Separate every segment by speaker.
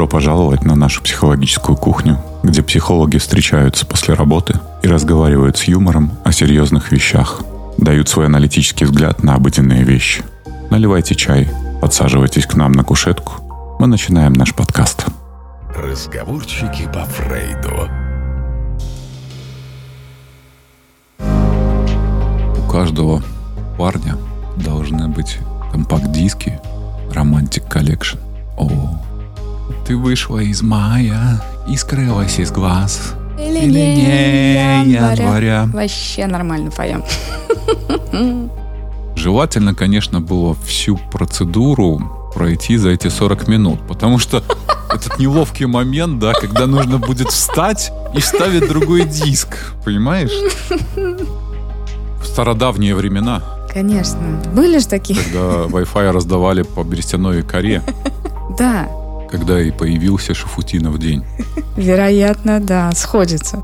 Speaker 1: Добро пожаловать на нашу психологическую кухню, где психологи встречаются после работы и разговаривают с юмором о серьезных вещах, дают свой аналитический взгляд на обыденные вещи. Наливайте чай, подсаживайтесь к нам на кушетку. Мы начинаем наш подкаст.
Speaker 2: Разговорчики по Фрейду.
Speaker 1: У каждого парня должны быть компакт-диски Romantic Collection. О, ты вышла из мая и скрылась из глаз.
Speaker 3: Или
Speaker 1: Или не января.
Speaker 3: Вообще нормально поем.
Speaker 1: Желательно, конечно, было всю процедуру пройти за эти 40 минут, потому что этот неловкий момент, да, когда нужно будет встать и вставить другой диск, понимаешь? В стародавние времена,
Speaker 3: Конечно. Были же такие?
Speaker 1: когда Wi-Fi раздавали по берестяной коре,
Speaker 3: Да.
Speaker 1: Когда и появился Шафутинов день.
Speaker 3: Вероятно, да, сходится.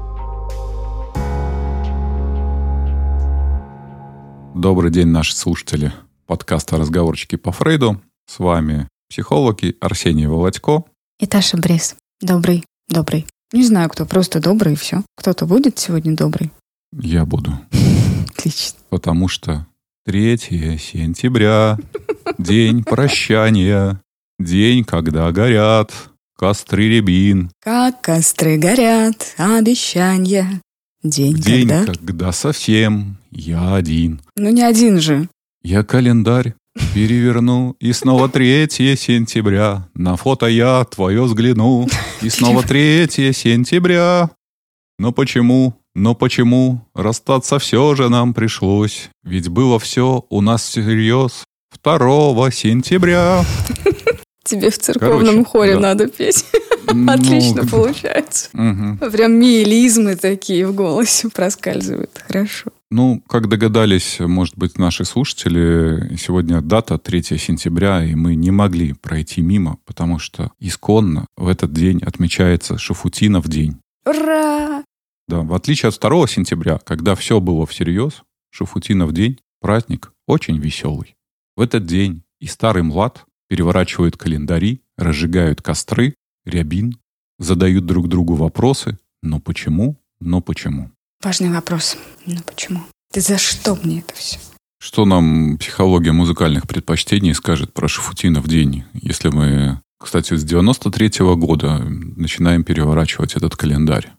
Speaker 1: Добрый день, наши слушатели подкаста «Разговорчики по Фрейду». С вами психологи Арсений Володько.
Speaker 3: И Таша Брис. Добрый, добрый. Не знаю, кто, просто добрый и все. Кто-то будет сегодня добрый?
Speaker 1: Я буду,
Speaker 3: Отлично.
Speaker 1: потому что 3 сентября, день прощания, день, когда горят костры рябин,
Speaker 3: Как костры горят, обещанья. День,
Speaker 1: день,
Speaker 3: когда...
Speaker 1: когда совсем я один.
Speaker 3: Ну, не один же.
Speaker 1: Я календарь переверну, и снова 3 сентября. На фото я твое взгляну, и снова 3 сентября. Но почему, но почему расстаться все же нам пришлось? Ведь было все у нас всерьез 2 сентября.
Speaker 3: Тебе в церковном
Speaker 1: Короче,
Speaker 3: хоре
Speaker 1: да.
Speaker 3: надо петь.
Speaker 1: Ну,
Speaker 3: Отлично получается.
Speaker 1: мгм.
Speaker 3: Прям миелизмы такие в голосе проскальзывают. Хорошо.
Speaker 1: Ну, как догадались, может быть, наши слушатели, сегодня дата 3 сентября, и мы не могли пройти мимо, потому что исконно в этот день отмечается Шафутинов день.
Speaker 3: Ура!
Speaker 1: Да, в отличие от 2 сентября, когда все было всерьез, Шафутинов день – праздник очень веселый. В этот день и старый млад переворачивают календари, разжигают костры, рябин, задают друг другу вопросы «но почему?», «но почему?».
Speaker 3: Важный вопрос. Ну почему? Ты за что мне это все?
Speaker 1: Что нам психология музыкальных предпочтений скажет про Шафутинов день, если мы, кстати, с 93 года начинаем переворачивать этот календарь?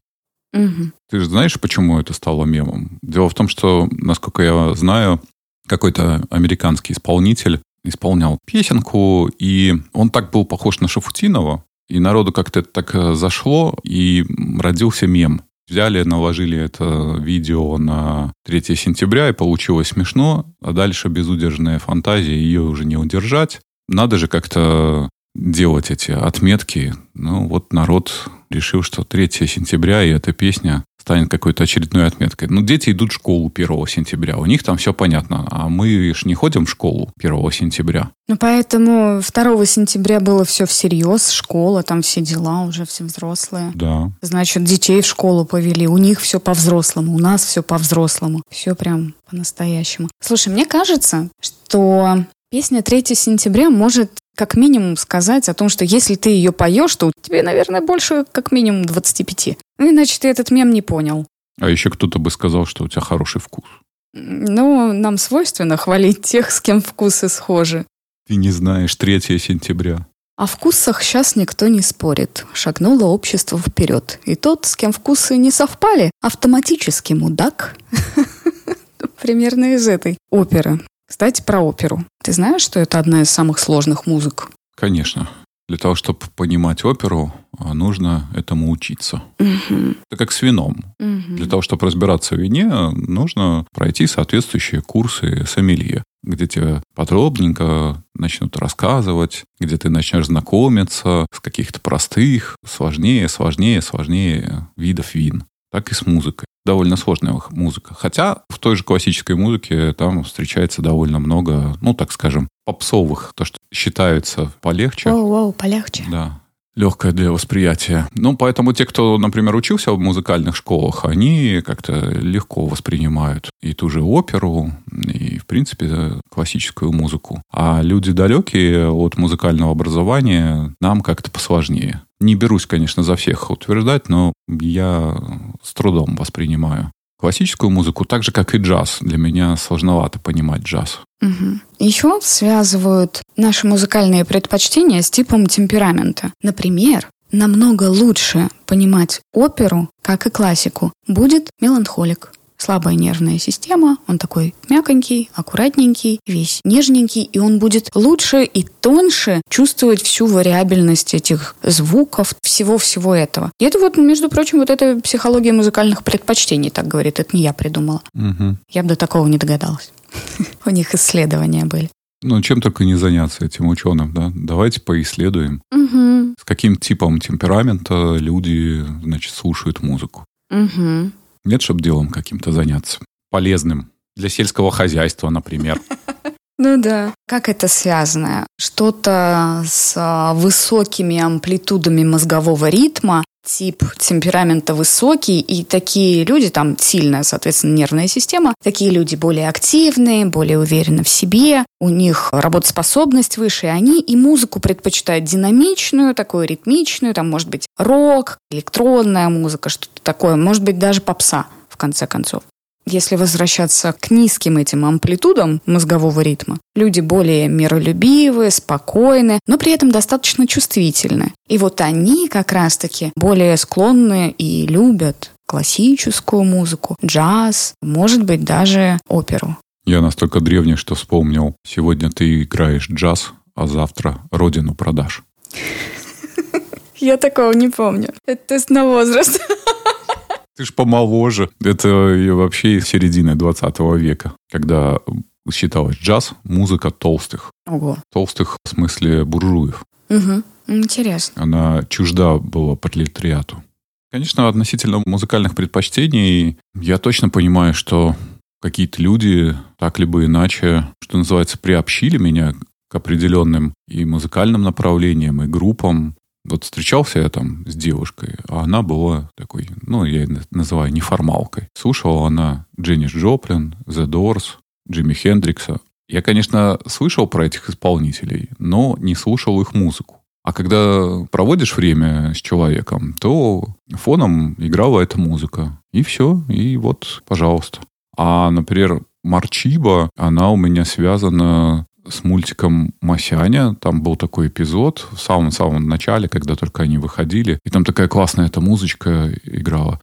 Speaker 3: Мгм.
Speaker 1: Ты же знаешь, почему это стало мемом? Дело в том, что, насколько я знаю, какой-то американский исполнитель исполнял песенку, и он так был похож на Шафутинова, и народу как-то это так э, зашло, и родился мем. Взяли, наложили это видео на 3 сентября, и получилось смешно, а дальше безудержная фантазия, ее уже не удержать. Надо же как-то делать эти отметки. Ну, вот народ решил, что 3 сентября, и эта песня станет какой-то очередной отметкой. Ну, дети идут в школу 1 сентября, у них там все понятно, а мы ж не ходим в школу 1 сентября.
Speaker 3: Ну, поэтому 2 сентября было все всерьез, школа, там все дела, уже все взрослые.
Speaker 1: Да.
Speaker 3: Значит, детей в школу повели, у них все по-взрослому, у нас все по-взрослому. Все прям по-настоящему. Слушай, мне кажется, что песня 3 сентября может как минимум сказать о том, что если ты ее поешь, то тебе, наверное, больше как минимум 25. Ну, иначе ты этот мем не понял.
Speaker 1: А еще кто-то бы сказал, что у тебя хороший вкус.
Speaker 3: Ну, нам свойственно хвалить тех, с кем вкусы схожи.
Speaker 1: Ты не знаешь 3 сентября.
Speaker 3: О вкусах сейчас никто не спорит. Шагнуло общество вперед. И тот, с кем вкусы не совпали, автоматически мудак. Примерно из этой оперы. Кстати, про оперу. Ты знаешь, что это одна из самых сложных музык?
Speaker 1: Конечно. Для того, чтобы понимать оперу, а, нужно этому учиться.
Speaker 3: Мгм.
Speaker 1: Это как с вином.
Speaker 3: Мгм.
Speaker 1: Для того, чтобы разбираться в вине, нужно пройти соответствующие курсы сомелье, где тебе подробненько начнут рассказывать, где ты начнешь знакомиться с каких-то простых, сложнее, сложнее, сложнее видов вин. Так и с музыкой. Довольно сложная музыка. Хотя в той же классической музыке там встречается довольно много, ну, так скажем, попсовых, то, что считается полегче.
Speaker 3: Воу-воу, полегче.
Speaker 1: Да. Легкое для восприятия. Ну, поэтому те, кто, например, учился в музыкальных школах, они как-то легко воспринимают и ту же оперу, и, в принципе, классическую музыку. А люди далекие от музыкального образования нам как-то посложнее. Не берусь, конечно, за всех утверждать, но я с трудом воспринимаю классическую музыку, так же, как и джаз. Для меня сложновато понимать джаз.
Speaker 3: Угу. Еще связывают наши музыкальные предпочтения с типом темперамента. Например, намного лучше понимать оперу, как и классику, будет меланхолик слабая нервная система, он такой мягонький, аккуратненький, весь нежненький, и он будет лучше и тоньше чувствовать всю вариабельность этих звуков, всего-всего этого. И это вот, между прочим, вот эта психология музыкальных предпочтений так говорит, это не я придумала.
Speaker 1: Угу.
Speaker 3: Я бы до такого не догадалась. У них исследования были.
Speaker 1: Ну, чем только не заняться этим ученым, да? Давайте поисследуем.
Speaker 3: Угу.
Speaker 1: С каким типом темперамента люди, значит, слушают музыку.
Speaker 3: Угу.
Speaker 1: Нет, чтобы делом каким-то заняться. Полезным. Для сельского хозяйства, например.
Speaker 3: Ну да. Как это связано? Что-то с а, высокими амплитудами мозгового ритма, тип темперамента высокий, и такие люди, там сильная, соответственно, нервная система, такие люди более активные, более уверены в себе, у них работоспособность выше, и они и музыку предпочитают динамичную, такую ритмичную, там может быть рок, электронная музыка, что-то такое, может быть даже попса в конце концов. Если возвращаться к низким этим амплитудам мозгового ритма, люди более миролюбивые, спокойны, но при этом достаточно чувствительны. И вот они как раз-таки более склонны и любят классическую музыку, джаз, может быть, даже оперу.
Speaker 1: Я настолько древний, что вспомнил. Сегодня ты играешь джаз, а завтра родину продашь.
Speaker 3: Я такого не помню. Это тест на возраст.
Speaker 1: Ты ж помоложе. Это вообще из середины 20 века, когда считалось джаз, музыка толстых.
Speaker 3: Ого.
Speaker 1: Толстых в смысле буржуев.
Speaker 3: Угу. Интересно.
Speaker 1: Она чужда была пролетариату. Конечно, относительно музыкальных предпочтений, я точно понимаю, что какие-то люди так либо иначе, что называется, приобщили меня к определенным и музыкальным направлениям, и группам. Вот встречался я там с девушкой, а она была такой, ну, я ее называю неформалкой. Слушала она Дженнис Джоплин, The Doors, Джимми Хендрикса. Я, конечно, слышал про этих исполнителей, но не слушал их музыку. А когда проводишь время с человеком, то фоном играла эта музыка. И все, и вот, пожалуйста. А, например, Марчиба, она у меня связана с мультиком «Масяня». Там был такой эпизод в самом-самом начале, когда только они выходили. И там такая классная эта музычка играла.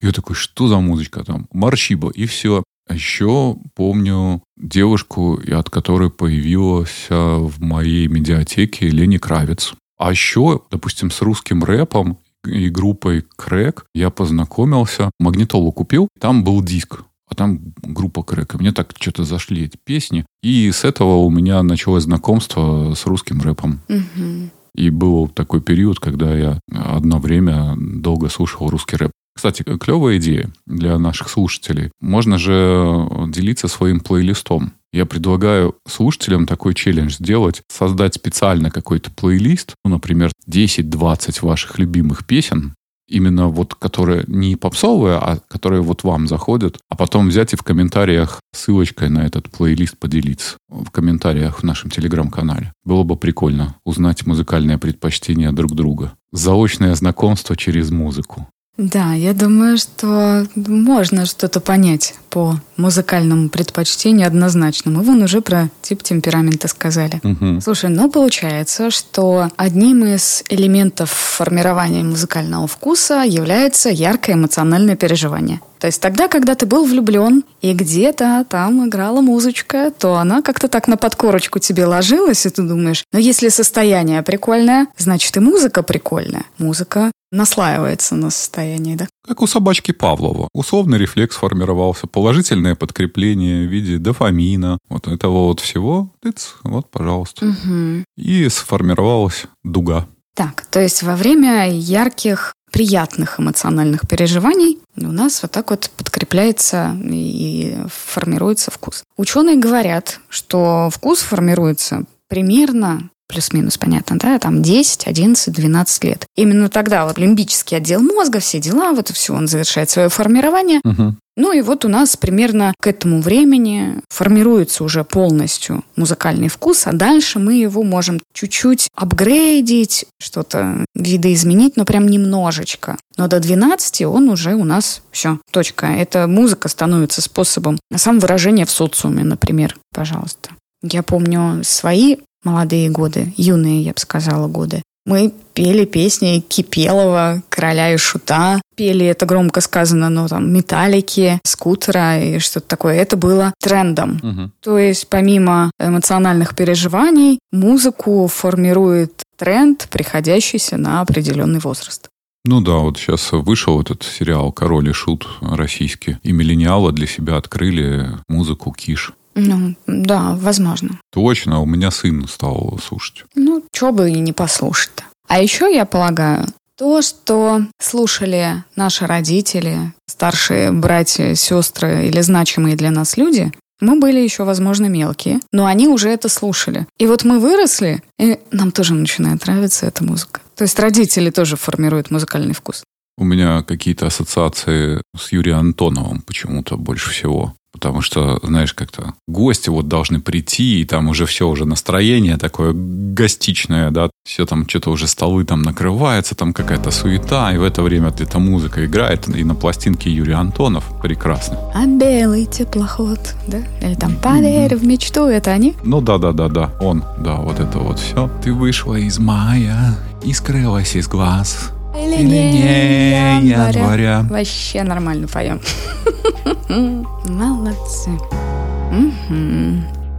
Speaker 1: Я такой, что за музычка там? Маршиба. И все. А еще помню девушку, от которой появилась в моей медиатеке Лени Кравец. А еще, допустим, с русским рэпом и группой Крэк я познакомился. Магнитолу купил, там был диск. А там группа Крэк. И мне так что-то зашли эти песни. И с этого у меня началось знакомство с русским рэпом.
Speaker 3: Угу.
Speaker 1: И был такой период, когда я одно время долго слушал русский рэп. Кстати, клевая идея для наших слушателей. Можно же делиться своим плейлистом. Я предлагаю слушателям такой челлендж сделать, создать специально какой-то плейлист, ну, например, 10-20 ваших любимых песен, именно вот которые не попсовые, а которые вот вам заходят, а потом взять и в комментариях ссылочкой на этот плейлист поделиться. В комментариях в нашем телеграм-канале. Было бы прикольно узнать музыкальное предпочтение друг друга. Заочное знакомство через музыку.
Speaker 3: Да, я думаю, что можно что-то понять по музыкальному предпочтению однозначно. Мы вон уже про тип темперамента сказали.
Speaker 1: Угу.
Speaker 3: Слушай, ну получается, что одним из элементов формирования музыкального вкуса является яркое эмоциональное переживание. То есть тогда, когда ты был влюблен, и где-то там играла музычка, то она как-то так на подкорочку тебе ложилась, и ты думаешь, ну если состояние прикольное, значит и музыка прикольная. Музыка наслаивается на состоянии, да?
Speaker 1: Как у собачки Павлова. Условный рефлекс формировался, положительное подкрепление в виде дофамина, вот этого вот всего, тыц, вот, пожалуйста.
Speaker 3: Угу.
Speaker 1: И сформировалась дуга.
Speaker 3: Так, то есть во время ярких приятных эмоциональных переживаний у нас вот так вот подкрепляется и формируется вкус. Ученые говорят, что вкус формируется примерно плюс-минус, понятно, да, там 10, 11, 12 лет. Именно тогда вот лимбический отдел мозга, все дела, вот все, он завершает свое формирование.
Speaker 1: Мгм.
Speaker 3: Ну и вот у нас примерно к этому времени формируется уже полностью музыкальный вкус, а дальше мы его можем чуть-чуть апгрейдить, что-то видоизменить, но прям немножечко. Но до 12 он уже у нас все, точка. Эта музыка становится способом самовыражения в социуме, например, пожалуйста. Я помню свои молодые годы, юные, я бы сказала, годы. Мы пели песни Кипелова, Короля и Шута. Пели, это громко сказано, но там Металлики, Скутера и что-то такое. Это было трендом.
Speaker 1: Мгм.
Speaker 3: То есть помимо эмоциональных переживаний, музыку формирует тренд, приходящийся на определенный возраст.
Speaker 1: Ну да, вот сейчас вышел этот сериал «Король и Шут» российский, и миллениалы для себя открыли музыку Киш.
Speaker 3: Ну, да, возможно.
Speaker 1: Точно, у меня сын стал слушать.
Speaker 3: Ну, чё бы и не послушать-то. А еще, я полагаю, то, что слушали наши родители, старшие братья, сестры или значимые для нас люди, мы были еще, возможно, мелкие, но они уже это слушали. И вот мы выросли, и нам тоже начинает нравиться эта музыка. То есть родители тоже формируют музыкальный вкус.
Speaker 1: У меня какие-то ассоциации с Юрием Антоновым почему-то больше всего. Потому что, знаешь, как-то гости вот должны прийти, и там уже все, уже настроение такое гостичное, да, все там что-то уже столы там накрываются, там какая-то суета, и в это время где-то музыка играет, и на пластинке Юрий Антонов прекрасно.
Speaker 3: А белый теплоход, да? Или там «Поверь в мечту» — это они?
Speaker 1: Ну да-да-да-да, он, да, вот это вот все. Ты вышла из мая и скрылась из глаз.
Speaker 3: Или
Speaker 1: не января.
Speaker 3: Вообще нормально поем. Молодцы.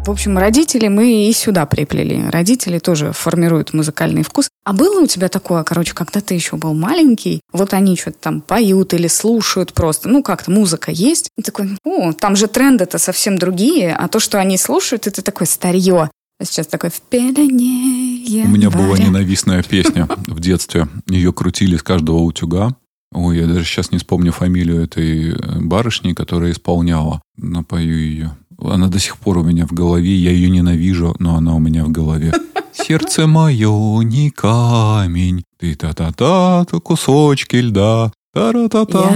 Speaker 3: В общем, родители мы и сюда приплели. Родители тоже формируют музыкальный вкус. А было у тебя такое, короче, когда ты еще был маленький, вот они что-то там поют или слушают просто, ну как-то музыка есть, и такой, о, там же тренды-то совсем другие, а то, что они слушают, это такое старье. А сейчас такое в пелене
Speaker 1: У меня была
Speaker 3: января».
Speaker 1: ненавистная песня в детстве. Ее крутили с каждого утюга. Ой, я даже сейчас не вспомню фамилию этой э, барышни, которая исполняла. Напою ее. Она до сих пор у меня в голове. Я ее ненавижу, но она у меня в голове. Сердце мое не камень, ты та-та-та, кусочки льда.
Speaker 3: Я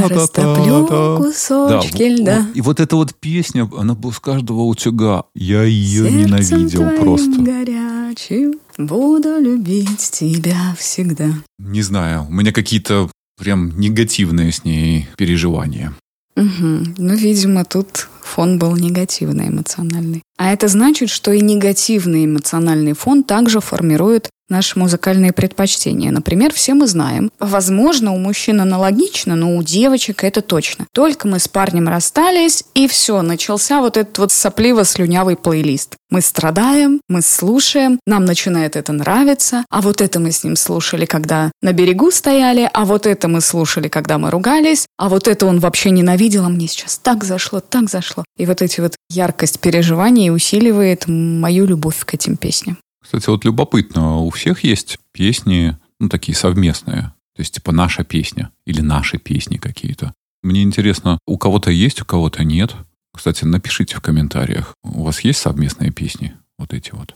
Speaker 3: растоплю кусочки
Speaker 1: Да,
Speaker 3: льда.
Speaker 1: вот- И вот эта вот песня, она была с каждого утюга. Я ее
Speaker 3: Сердцем
Speaker 1: ненавидел просто.
Speaker 3: горячим буду любить тебя всегда.
Speaker 1: Не знаю, у меня какие-то прям негативные с ней переживания.
Speaker 3: Мгм. Ну, видимо, тут фон был негативный, эмоциональный. А это значит, что и негативный эмоциональный фон также формирует наши музыкальные предпочтения. Например, все мы знаем, возможно, у мужчин аналогично, но у девочек это точно. Только мы с парнем расстались, и все, начался вот этот вот сопливо-слюнявый плейлист. Мы страдаем, мы слушаем, нам начинает это нравиться, а вот это мы с ним слушали, когда на берегу стояли, а вот это мы слушали, когда мы ругались, а вот это он вообще ненавидел, а мне сейчас так зашло, так зашло. И вот эти вот яркость переживаний усиливает мою любовь к этим песням.
Speaker 1: Кстати, вот любопытно, у всех есть песни, ну, такие совместные. То есть, типа, наша песня или наши песни какие-то. Мне интересно, у кого-то есть, у кого-то нет. Кстати, напишите в комментариях, у вас есть совместные песни? Вот эти вот.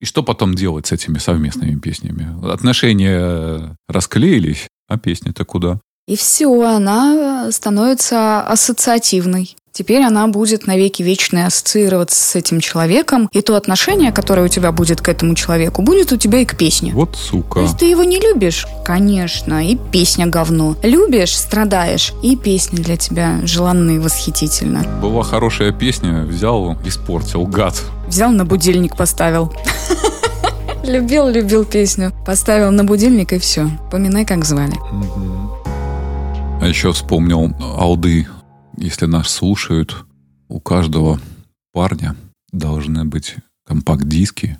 Speaker 1: И что потом делать с этими совместными песнями? Отношения расклеились, а песни-то куда?
Speaker 3: И все, она становится ассоциативной. Теперь она будет навеки вечной ассоциироваться с этим человеком, и то отношение, которое у тебя будет к этому человеку, будет у тебя и к песне.
Speaker 1: Вот
Speaker 3: То
Speaker 1: сука.
Speaker 3: есть ты его не любишь? Конечно, и песня говно. Любишь, страдаешь, и песня для тебя желанна и восхитительна.
Speaker 1: Была хорошая песня, взял, испортил, гад.
Speaker 3: Взял на будильник, поставил. Любил, любил песню. Поставил на будильник и все. Поминай, как звали.
Speaker 1: А еще вспомнил алды. Если нас слушают, у каждого парня должны быть компакт-диски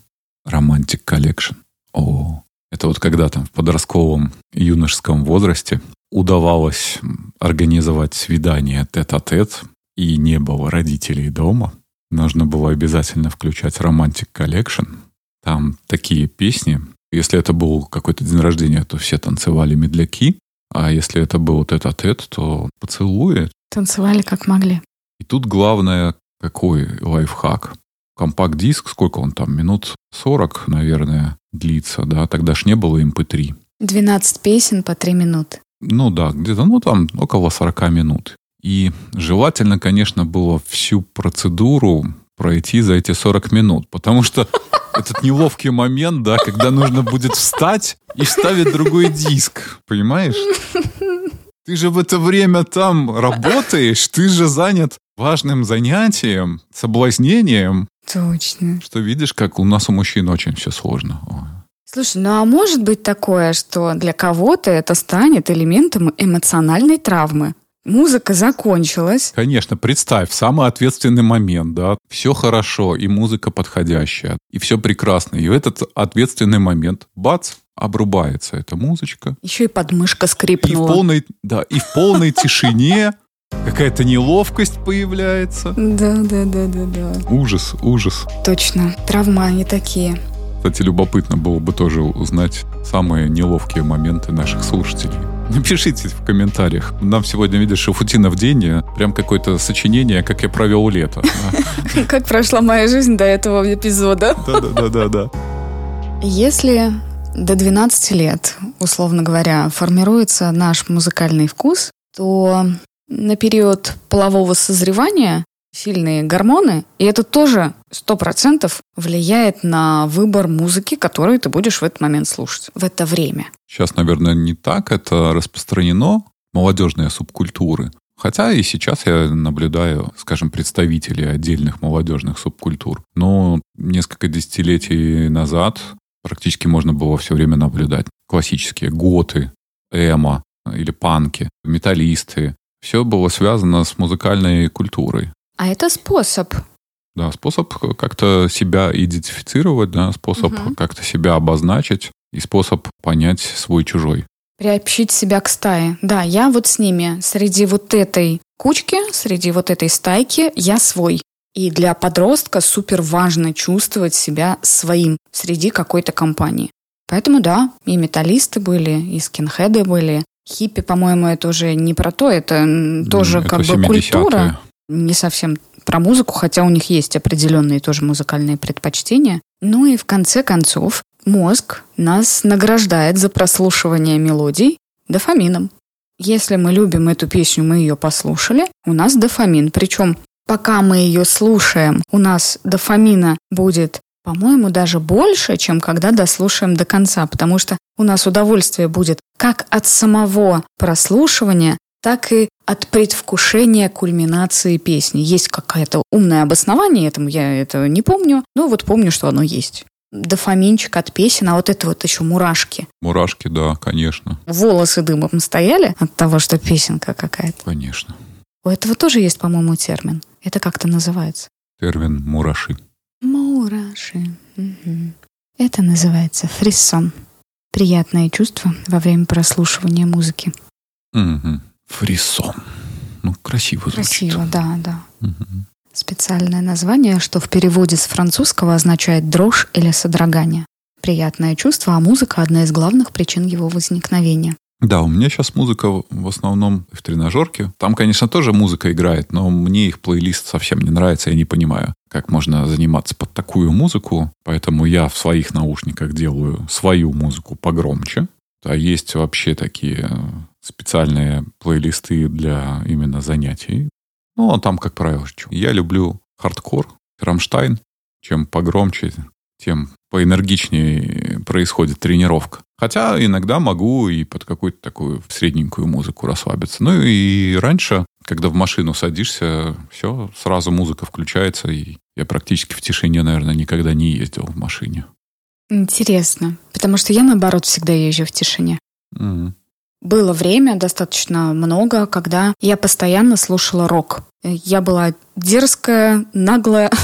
Speaker 1: Romantic Collection. О, это вот когда там в подростковом юношеском возрасте удавалось организовать свидание тет-а-тет, и не было родителей дома, нужно было обязательно включать Romantic Collection. Там такие песни. Если это был какой-то день рождения, то все танцевали медляки, а если это был тет-а-тет, то поцелуи.
Speaker 3: Танцевали как могли.
Speaker 1: И тут главное, какой лайфхак. компакт-диск, сколько он там, минут 40, наверное, длится, да, тогда ж не было MP3.
Speaker 3: 12 песен по 3 минуты.
Speaker 1: Ну да, где-то, ну там около 40 минут. И желательно, конечно, было всю процедуру пройти за эти 40 минут, потому что этот неловкий момент, да, когда нужно будет встать и вставить другой диск, понимаешь? Ты же в это время там работаешь, ты же занят важным занятием, соблазнением.
Speaker 3: Точно.
Speaker 1: Что видишь, как у нас у мужчин очень все сложно. Ой.
Speaker 3: Слушай, ну а может быть такое, что для кого-то это станет элементом эмоциональной травмы? Музыка закончилась.
Speaker 1: Конечно, представь, самый ответственный момент, да, все хорошо, и музыка подходящая, и все прекрасно. И в этот ответственный момент, бац, обрубается эта музычка.
Speaker 3: Еще и подмышка
Speaker 1: И в
Speaker 3: скрипнула.
Speaker 1: полной, да, и в полной тишине какая-то неловкость появляется.
Speaker 3: Да, да, да, да, да.
Speaker 1: Ужас, ужас.
Speaker 3: Точно. Травмы они такие.
Speaker 1: Кстати, любопытно было бы тоже узнать самые неловкие моменты наших слушателей. Напишите в комментариях. Нам сегодня, видишь, Шафутина в день, прям какое-то сочинение, как я провел лето.
Speaker 3: Как прошла моя жизнь до этого эпизода?
Speaker 1: Да-да-да-да.
Speaker 3: Если до 12 лет, условно говоря, формируется наш музыкальный вкус, то на период полового созревания сильные гормоны, и это тоже 100% влияет на выбор музыки, которую ты будешь в этот момент слушать, в это время.
Speaker 1: Сейчас, наверное, не так это распространено, молодежные субкультуры. Хотя и сейчас я наблюдаю, скажем, представителей отдельных молодежных субкультур. Но несколько десятилетий назад практически можно было все время наблюдать. Классические готы, эмо или панки, металлисты. Все было связано с музыкальной культурой.
Speaker 3: А это способ.
Speaker 1: Да, способ как-то себя идентифицировать, да, способ
Speaker 3: Мгм.
Speaker 1: как-то себя обозначить и способ понять свой-чужой.
Speaker 3: Приобщить себя к стае. Да, я вот с ними. Среди вот этой кучки, среди вот этой стайки я свой. И для подростка супер важно чувствовать себя своим среди какой-то компании. Поэтому да, и металлисты были, и скинхеды были. Хиппи, по-моему, это уже не про то, это тоже
Speaker 1: Это
Speaker 3: как бы
Speaker 1: 70-е.
Speaker 3: культура. Не совсем про музыку, хотя у них есть определенные тоже музыкальные предпочтения. Ну и в конце концов, мозг нас награждает за прослушивание мелодий дофамином. Если мы любим эту песню, мы ее послушали, у нас дофамин. Причем пока мы ее слушаем, у нас дофамина будет, по-моему, даже больше, чем когда дослушаем до конца, потому что у нас удовольствие будет как от самого прослушивания, так и от предвкушения кульминации песни. Есть какое-то умное обоснование этому, я это не помню, но вот помню, что оно есть. Дофаминчик от песен, а вот это вот еще мурашки.
Speaker 1: Мурашки, да, конечно,
Speaker 3: Волосы дымом стояли от того, что песенка какая-то.
Speaker 1: конечно.
Speaker 3: У этого тоже есть, по-моему, термин. Это как-то называется.
Speaker 1: Термин мураши.
Speaker 3: Мураши. Мгм. Это называется фриссон. Приятное чувство во время прослушивания музыки.
Speaker 1: Мгм. Фрисон. Ну, красиво звучит.
Speaker 3: Красиво, да, да.
Speaker 1: Мгм.
Speaker 3: Специальное название, что в переводе с французского означает дрожь или содрогание. Приятное чувство, а музыка – одна из главных причин его возникновения.
Speaker 1: Да, у меня сейчас музыка в основном в тренажерке. Там, конечно, тоже музыка играет, но мне их плейлист совсем не нравится, я не понимаю, как можно заниматься под такую музыку. Поэтому я в своих наушниках делаю свою музыку погромче. А есть вообще такие специальные плейлисты для именно занятий. Ну, а там, как правило, чё. я люблю хардкор, Рамштайн. Чем погромче, тем поэнергичнее происходит тренировка. Хотя иногда могу и под какую-то такую средненькую музыку расслабиться. Ну и раньше, когда в машину садишься, все, сразу музыка включается, и я практически в тишине, наверное, никогда не ездил в машине.
Speaker 3: Интересно, потому что я, наоборот, всегда езжу в тишине.
Speaker 1: Мгм.
Speaker 3: Было время, достаточно много, когда я постоянно слушала рок. Я была дерзкая, наглая.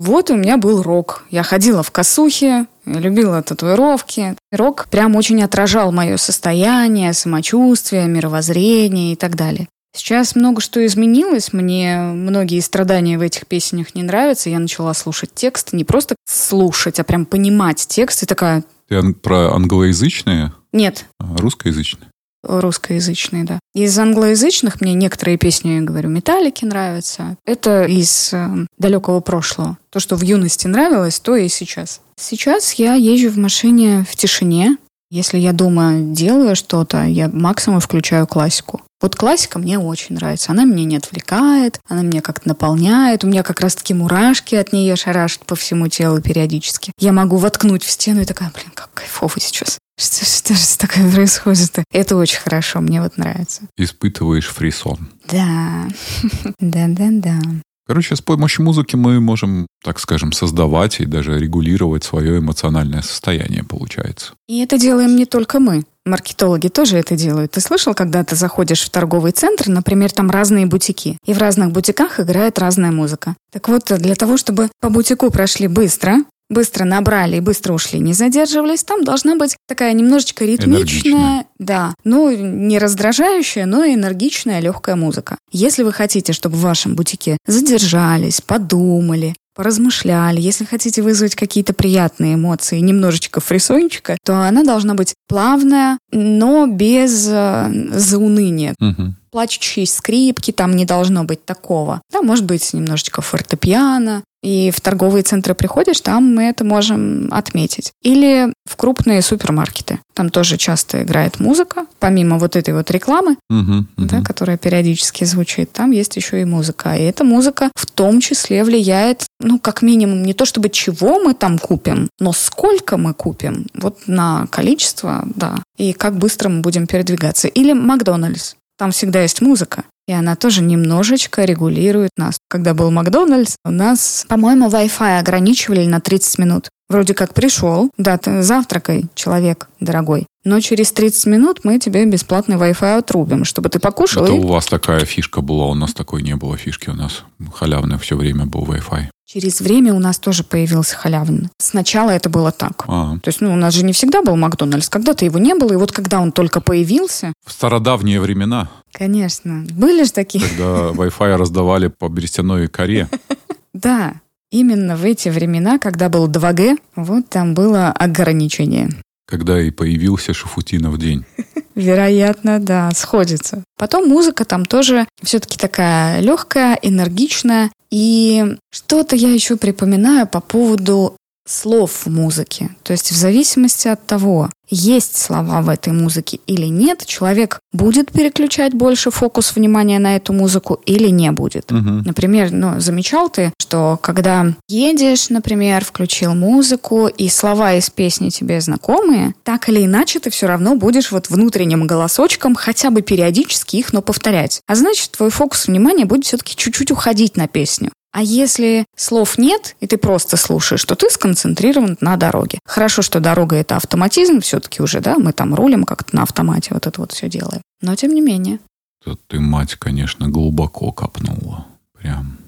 Speaker 3: Вот у меня был рок. Я ходила в косухе, любила татуировки. Рок прям очень отражал мое состояние, самочувствие, мировоззрение и так далее. Сейчас много что изменилось. Мне многие страдания в этих песнях не нравятся. Я начала слушать текст. Не просто слушать, а прям понимать текст. И такая,
Speaker 1: Ты про англоязычные,
Speaker 3: нет,
Speaker 1: а русскоязычные?
Speaker 3: Русскоязычные, да. Из англоязычных мне некоторые песни, говорю, металлики нравятся. Это из э, далекого прошлого. То, что в юности нравилось, то и сейчас. Сейчас я езжу в машине в тишине. Если я дома делаю что-то, я максимум включаю классику. Вот классика мне очень нравится. Она меня не отвлекает, она меня как-то наполняет. У меня как раз-таки мурашки от нее шарашат по всему телу периодически. Я могу воткнуть в стену и такая, блин, как кайфово сейчас. Что, что же такое происходит-то? Это очень хорошо, мне вот нравится.
Speaker 1: Испытываешь фрисон.
Speaker 3: Да, да-да-да.
Speaker 1: Короче, с помощью музыки мы можем, так скажем, создавать и даже регулировать свое эмоциональное состояние, получается.
Speaker 3: И это делаем не только мы. Маркетологи тоже это делают. Ты слышал, когда ты заходишь в торговый центр, например, там разные бутики, и в разных бутиках играет разная музыка. Так вот, для того, чтобы по бутику прошли быстро, быстро набрали и быстро ушли, не задерживались, там должна быть такая немножечко ритмичная,
Speaker 1: Энергичная.
Speaker 3: да, ну, не раздражающая, но энергичная, легкая музыка. Если вы хотите, чтобы в вашем бутике задержались, подумали, поразмышляли, если хотите вызвать какие-то приятные эмоции, немножечко фрисончика, то она должна быть плавная, но без э, зауныния
Speaker 1: Мгм.
Speaker 3: плачущие скрипки, там не должно быть такого. Там может быть немножечко фортепиано. И в торговые центры приходишь, там мы это можем отметить. Или в крупные супермаркеты. Там тоже часто играет музыка, помимо вот этой вот рекламы,
Speaker 1: Мгм. Мгм.
Speaker 3: да, которая периодически звучит, там есть еще и музыка. И эта музыка в том числе влияет, ну, как минимум, не то чтобы чего мы там купим, но сколько мы купим. Вот на количество, да. И как быстро мы будем передвигаться. Или Макдональдс. Там всегда есть музыка. И она тоже немножечко регулирует нас. Когда был Макдональдс, у нас, по-моему, Wi-Fi ограничивали на 30 минут. Вроде как пришел, да, ты завтракай, человек дорогой. Но через 30 минут мы тебе бесплатный Wi-Fi отрубим, чтобы ты покушал.
Speaker 1: Это
Speaker 3: и
Speaker 1: у вас такая фишка была, у нас такой не было фишки. У нас халявный все время был Wi-Fi.
Speaker 3: Через время у нас тоже появился халявный. Сначала это было так.
Speaker 1: А,
Speaker 3: То есть, ну, у нас же не всегда был Макдональдс. Когда-то его не было, и вот когда он только появился,
Speaker 1: в стародавние времена,
Speaker 3: конечно, были же такие.
Speaker 1: когда Wi-Fi раздавали по берестяной коре,
Speaker 3: Да, именно в эти времена, когда был 2G, вот там было ограничение.
Speaker 1: Когда и появился Шафутинов день.
Speaker 3: Вероятно, да, сходится. Потом музыка там тоже все-таки такая легкая, энергичная. И что-то я еще припоминаю по поводу слов в музыке. То есть в зависимости от того, есть слова в этой музыке или нет, человек будет переключать больше фокус внимания на эту музыку или не будет.
Speaker 1: Мгм.
Speaker 3: Например, ну, замечал ты, что когда едешь, например, включил музыку, и слова из песни тебе знакомые, так или иначе ты все равно будешь вот внутренним голосочком хотя бы периодически их, но повторять. А значит, твой фокус внимания будет все-таки чуть-чуть уходить на песню. А если слов нет, и ты просто слушаешь, то ты сконцентрирован на дороге. Хорошо, что дорога — это автоматизм все-таки уже, да, мы там рулим как-то на автомате, вот это вот все делаем. Но тем не менее.
Speaker 1: Это ты, мать, конечно, глубоко копнула. Прям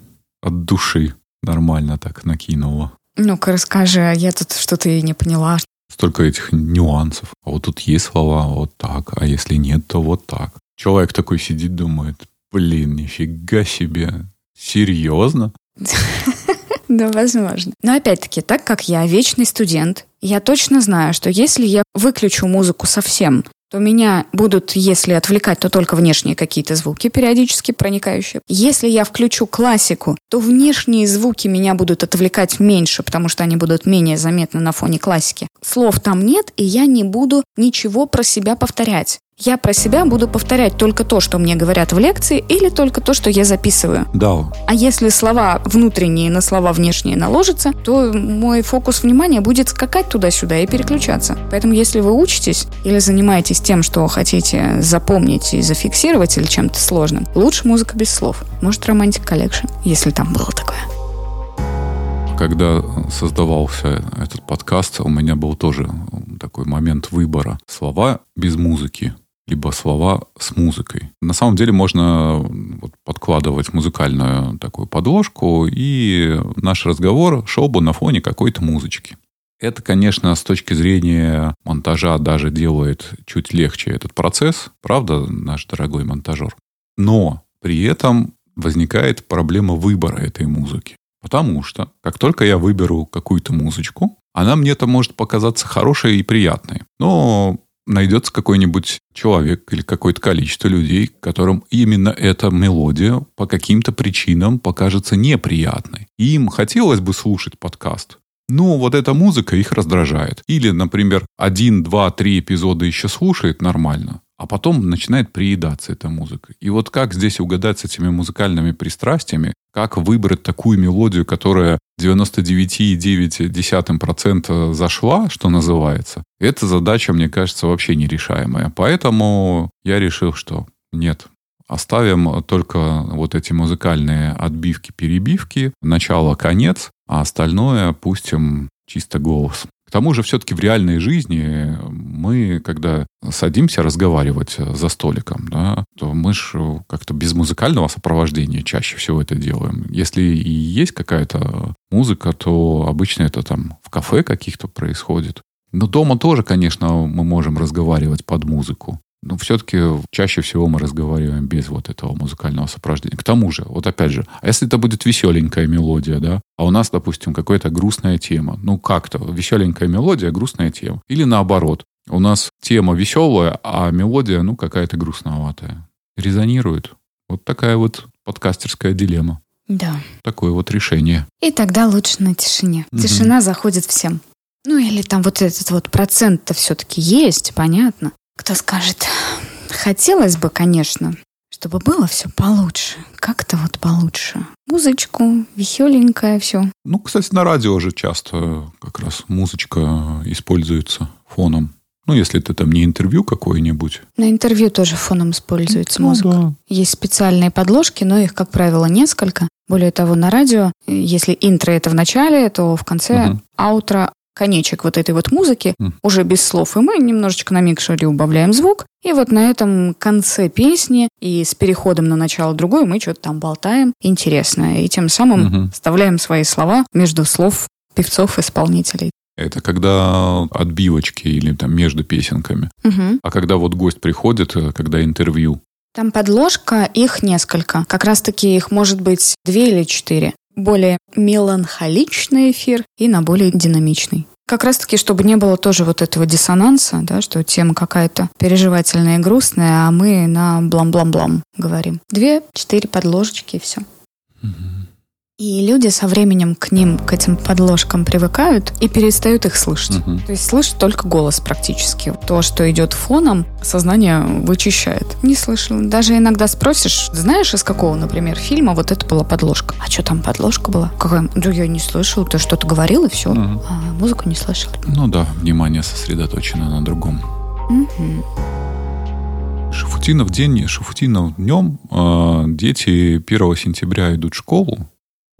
Speaker 1: от души нормально так накинула.
Speaker 3: Ну-ка расскажи, а я тут что-то и не поняла.
Speaker 1: Столько этих нюансов. А вот тут есть слова вот так, а если нет, то вот так. Человек такой сидит, думает, блин, нифига себе. Серьезно?
Speaker 3: Да, возможно. Но опять-таки, так как я вечный студент, я точно знаю, что если я выключу музыку совсем, то меня будут, если отвлекать, то только внешние какие-то звуки периодически проникающие. Если я включу классику, то внешние звуки меня будут отвлекать меньше, потому что они будут менее заметны на фоне классики. Слов там нет, и я не буду ничего про себя повторять. Я про себя буду повторять только то, что мне говорят в лекции, или только то, что я записываю.
Speaker 1: Да,
Speaker 3: А если слова внутренние на слова внешние наложатся, то мой фокус внимания будет скакать туда-сюда и переключаться. Поэтому если вы учитесь или занимаетесь тем, что хотите запомнить и зафиксировать или чем-то сложным, лучше музыка без слов. Может, Romantic Collection, если там было такое.
Speaker 1: когда создавался этот подкаст, у меня был тоже такой момент выбора. Слова без музыки, либо слова с музыкой. На самом деле можно вот подкладывать музыкальную такую подложку, и наш разговор шел бы на фоне какой-то музычки. Это, конечно, с точки зрения монтажа даже делает чуть легче этот процесс, правда, наш дорогой монтажер? Но при этом возникает проблема выбора этой музыки. Потому что, как только я выберу какую-то музычку, она мне-то может показаться хорошей и приятной. Но найдется какой-нибудь человек или какое-то количество людей, которым именно эта мелодия по каким-то причинам покажется неприятной. И им хотелось бы слушать подкаст, но вот эта музыка их раздражает. Или, например, один, два, три эпизода еще слушает нормально, а потом начинает приедаться эта музыка. И вот как здесь угадать с этими музыкальными пристрастиями, как выбрать такую мелодию, которая 99,9% зашла, что называется, эта задача, мне кажется, вообще нерешаемая. Поэтому я решил, что нет, Оставим только вот эти музыкальные отбивки-перебивки, начало-конец, а остальное пустим чисто голос. К тому же все-таки в реальной жизни мы, когда садимся разговаривать за столиком, да, то мы же как-то без музыкального сопровождения чаще всего это делаем. Если и есть какая-то музыка, то обычно это там в кафе каких-то происходит. Но дома тоже, конечно, мы можем разговаривать под музыку. Но все-таки чаще всего мы разговариваем без вот этого музыкального сопровождения. К тому же, вот опять же, а если это будет веселенькая мелодия, да, а у нас, допустим, какая-то грустная тема, ну как-то, веселенькая мелодия, грустная тема. Или наоборот, у нас тема веселая, а мелодия, ну, какая-то грустноватая. Резонирует. Вот такая вот подкастерская дилемма.
Speaker 3: Да.
Speaker 1: Такое вот решение.
Speaker 3: И тогда лучше на тишине.
Speaker 1: Мгм.
Speaker 3: Тишина заходит всем. Ну или там вот этот вот процент-то все-таки есть, понятно. Кто скажет, хотелось бы, конечно, чтобы было все получше. Как-то вот получше. Музычку, веселенькое все.
Speaker 1: Ну, кстати, на радио же часто как раз музычка используется фоном. Ну, если это там не интервью какое-нибудь.
Speaker 3: На интервью тоже фоном используется
Speaker 1: Ну,
Speaker 3: музыка.
Speaker 1: да.
Speaker 3: Есть специальные подложки, но их, как правило, несколько. Более того, на радио, если интро это в начале, то в конце аутро конечек вот этой вот музыки,
Speaker 1: Мгм.
Speaker 3: уже без слов. И мы немножечко на микшере убавляем звук. И вот на этом конце песни и с переходом на начало другой мы что-то там болтаем интересное. И тем самым вставляем свои слова между слов певцов-исполнителей.
Speaker 1: Это когда отбивочки или там между песенками.
Speaker 3: Мгм.
Speaker 1: А когда вот гость приходит, э, когда интервью.
Speaker 3: Там подложка, их несколько. Как раз-таки их может быть две или четыре. Более меланхоличный эфир и на более динамичный. Как раз-таки, чтобы не было тоже вот этого диссонанса, да, что тема какая-то переживательная и грустная, а мы на блам-блам-блам говорим. Две, четыре подложечки и все. И люди со временем к ним, к этим подложкам привыкают и перестают их слышать.
Speaker 1: Мгм.
Speaker 3: То есть слышит только голос практически. То, что идет фоном, сознание вычищает. Не слышал. Даже иногда спросишь, знаешь, из какого, например, фильма вот это была подложка? А что там подложка была? Какая? Да я не слышал. Ты что-то говорил и все.
Speaker 1: Мгм.
Speaker 3: А музыку не слышал.
Speaker 1: Ну да, внимание сосредоточено на другом.
Speaker 3: Мгм.
Speaker 1: Шафутинов день, Шафутинов днем. э, дети 1 сентября идут в школу.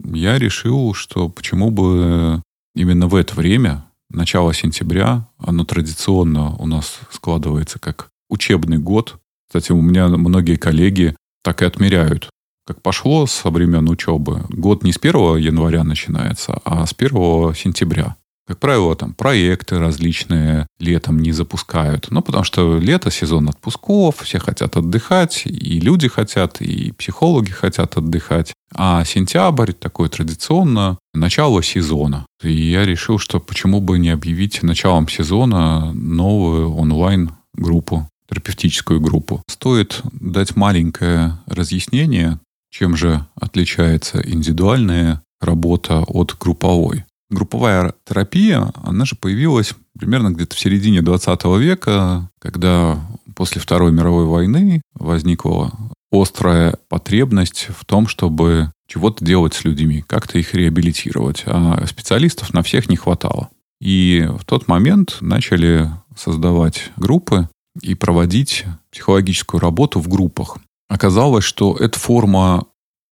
Speaker 1: Я решил, что почему бы именно в это время, начало сентября, оно традиционно у нас складывается как учебный год. Кстати, у меня многие коллеги так и отмеряют. Как пошло со времен учебы. Год не с 1 января начинается, а с 1 сентября. Как правило, там проекты различные летом не запускают. Ну, потому что лето, сезон отпусков, все хотят отдыхать, и люди хотят, и психологи хотят отдыхать. А сентябрь такой традиционно начало сезона. И я решил, что почему бы не объявить началом сезона новую онлайн-группу, терапевтическую группу. Стоит дать маленькое разъяснение, чем же отличается индивидуальная работа от групповой. Групповая терапия, она же появилась примерно где-то в середине 20 века, когда после Второй мировой войны возникла острая потребность в том, чтобы чего-то делать с людьми, как-то их реабилитировать. А специалистов на всех не хватало. И в тот момент начали создавать группы и проводить психологическую работу в группах. Оказалось, что эта форма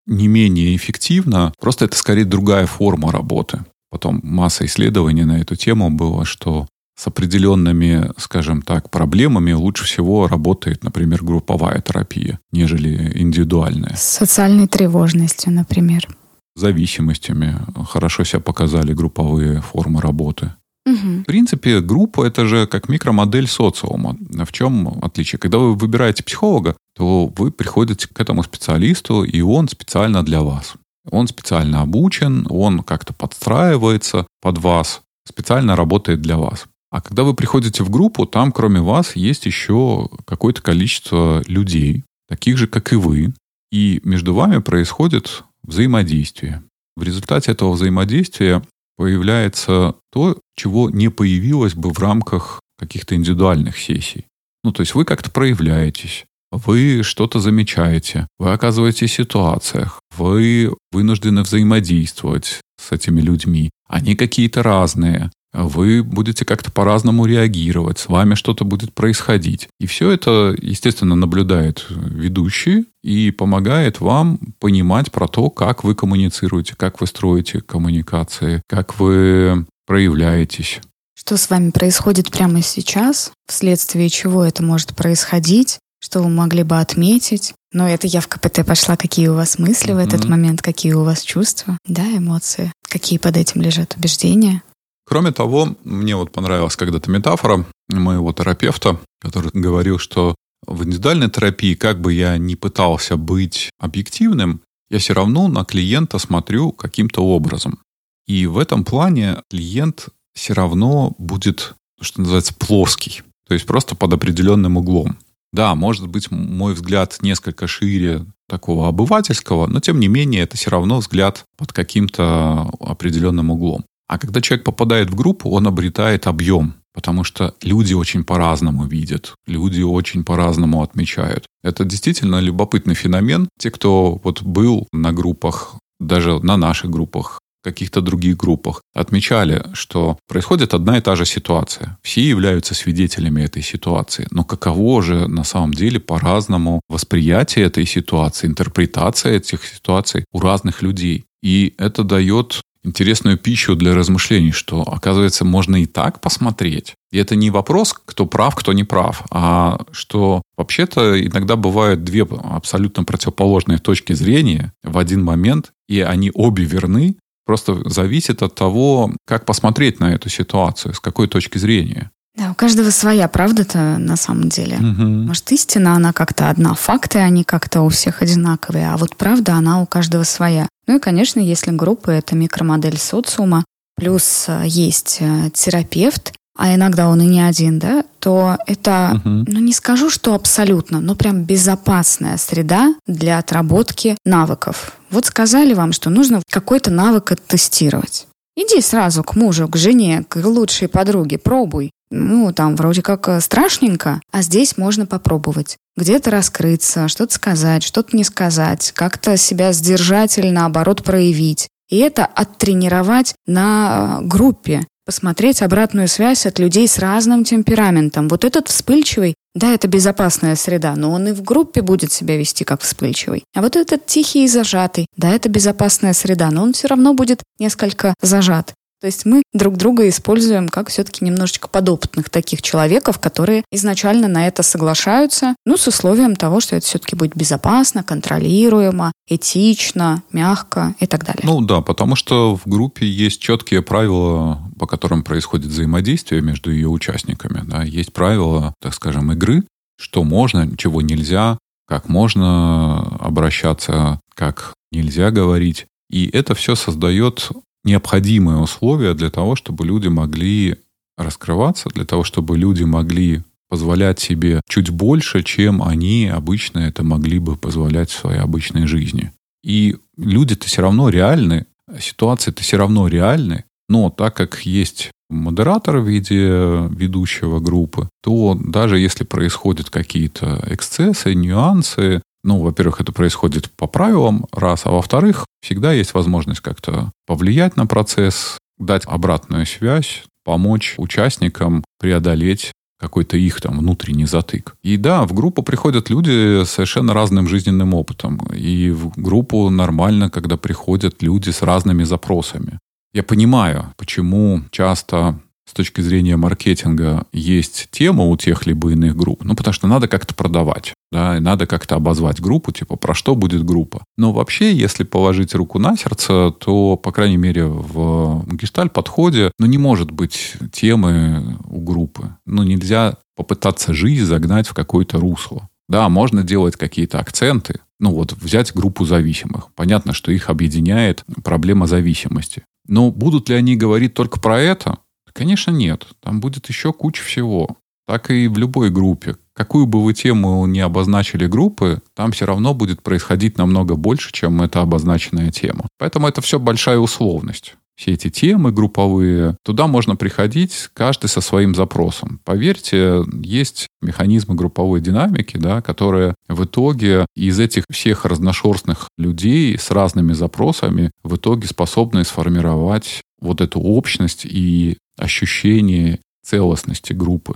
Speaker 1: не менее эффективна, просто это скорее другая форма работы. Потом масса исследований на эту тему было, что с определенными, скажем так, проблемами лучше всего работает, например, групповая терапия, нежели индивидуальная.
Speaker 3: С социальной тревожностью, например.
Speaker 1: Зависимостями хорошо себя показали групповые формы работы.
Speaker 3: Мгм.
Speaker 1: В принципе, группа – это же как микромодель социума. В чем отличие? Когда вы выбираете психолога, то вы приходите к этому специалисту, и он специально для вас. Он специально обучен, он как-то подстраивается под вас, специально работает для вас. А когда вы приходите в группу, там кроме вас есть еще какое-то количество людей, таких же, как и вы, и между вами происходит взаимодействие. В результате этого взаимодействия появляется то, чего не появилось бы в рамках каких-то индивидуальных сессий. Ну, то есть вы как-то проявляетесь, вы что-то замечаете, вы оказываетесь в ситуациях, вы вынуждены взаимодействовать с этими людьми. Они какие-то разные, вы будете как-то по-разному реагировать, с вами что-то будет происходить. И все это, естественно, наблюдает ведущий и помогает вам понимать про то, как вы коммуницируете, как вы строите коммуникации, как вы проявляетесь.
Speaker 3: Что с вами происходит прямо сейчас, вследствие чего это может происходить, что вы могли бы отметить. Но это я в КПТ пошла, какие у вас мысли mm-hmm. в этот момент, какие у вас чувства, да, эмоции, какие под этим лежат убеждения.
Speaker 1: Кроме того, мне вот понравилась когда-то метафора моего терапевта, который говорил, что в индивидуальной терапии, как бы я ни пытался быть объективным, я все равно на клиента смотрю каким-то образом. И в этом плане клиент все равно будет, что называется, плоский. То есть просто под определенным углом. Да, может быть, мой взгляд несколько шире такого обывательского, но тем не менее это все равно взгляд под каким-то определенным углом. А когда человек попадает в группу, он обретает объем, потому что люди очень по-разному видят, люди очень по-разному отмечают. Это действительно любопытный феномен. Те, кто вот был на группах, даже на наших группах, каких-то других группах, отмечали, что происходит одна и та же ситуация. Все являются свидетелями этой ситуации. Но каково же на самом деле по-разному восприятие этой ситуации, интерпретация этих ситуаций у разных людей. И это дает интересную пищу для размышлений, что, оказывается, можно и так посмотреть. И это не вопрос, кто прав, кто не прав, а что вообще-то иногда бывают две абсолютно противоположные точки зрения в один момент, и они обе верны, просто зависит от того, как посмотреть на эту ситуацию, с какой точки зрения.
Speaker 3: Да, у каждого своя правда-то на самом деле. Угу. Может, истина, она как-то одна, факты, они как-то у всех одинаковые, а вот правда, она у каждого своя. Ну и, конечно, если группа — это микромодель социума, плюс э, есть э, терапевт, а иногда он и не один, да, то это, угу. ну не скажу, что абсолютно, но прям безопасная среда для отработки навыков. Вот сказали вам, что нужно какой-то навык оттестировать. Иди сразу к мужу, к жене, к лучшей подруге, пробуй. Ну, там вроде как э, страшненько, а здесь можно попробовать. Где-то раскрыться, что-то сказать, что-то не сказать, как-то себя сдержать или наоборот проявить. И это оттренировать на э, группе, посмотреть обратную связь от людей с разным темпераментом. Вот этот вспыльчивый, да, это безопасная среда, но он и в группе будет себя вести как вспыльчивый. А вот этот тихий и зажатый, да, это безопасная среда, но он все равно будет несколько зажат. То есть мы друг друга используем как все-таки немножечко подопытных таких человеков, которые изначально на это соглашаются, ну, с условием того, что это все-таки будет безопасно, контролируемо, этично, мягко и так далее.
Speaker 1: Ну да, потому что в группе есть четкие правила, по которым происходит взаимодействие между ее участниками. Да. Есть правила, так скажем, игры, что можно, чего нельзя, как можно обращаться, как нельзя говорить. И это все создает необходимые условия для того, чтобы люди могли раскрываться, для того, чтобы люди могли позволять себе чуть больше, чем они обычно это могли бы позволять в своей обычной жизни. И люди-то все равно реальны, ситуации-то все равно реальны, но так как есть модератор в виде ведущего группы, то даже если происходят какие-то эксцессы, нюансы, ну, во-первых, это происходит по правилам, раз, а во-вторых, всегда есть возможность как-то повлиять на процесс, дать обратную связь, помочь участникам преодолеть какой-то их там внутренний затык. И да, в группу приходят люди с совершенно разным жизненным опытом. И в группу нормально, когда приходят люди с разными запросами. Я понимаю, почему часто с точки зрения маркетинга есть тема у тех либо иных групп, ну, потому что надо как-то продавать, да, и надо как-то обозвать группу, типа, про что будет группа. Но вообще, если положить руку на сердце, то, по крайней мере, в гештальт-подходе, ну, не может быть темы у группы. Ну, нельзя попытаться жизнь загнать в какое-то русло. Да, можно делать какие-то акценты, ну вот взять группу зависимых. Понятно, что их объединяет проблема зависимости. Но будут ли они говорить только про это? Конечно, нет. Там будет еще куча всего. Так и в любой группе. Какую бы вы тему не обозначили группы, там все равно будет происходить намного больше, чем эта обозначенная тема. Поэтому это все большая условность все эти темы групповые, туда можно приходить каждый со своим запросом. Поверьте, есть механизмы групповой динамики, да, которые в итоге из этих всех разношерстных людей с разными запросами в итоге способны сформировать вот эту общность и ощущение целостности группы.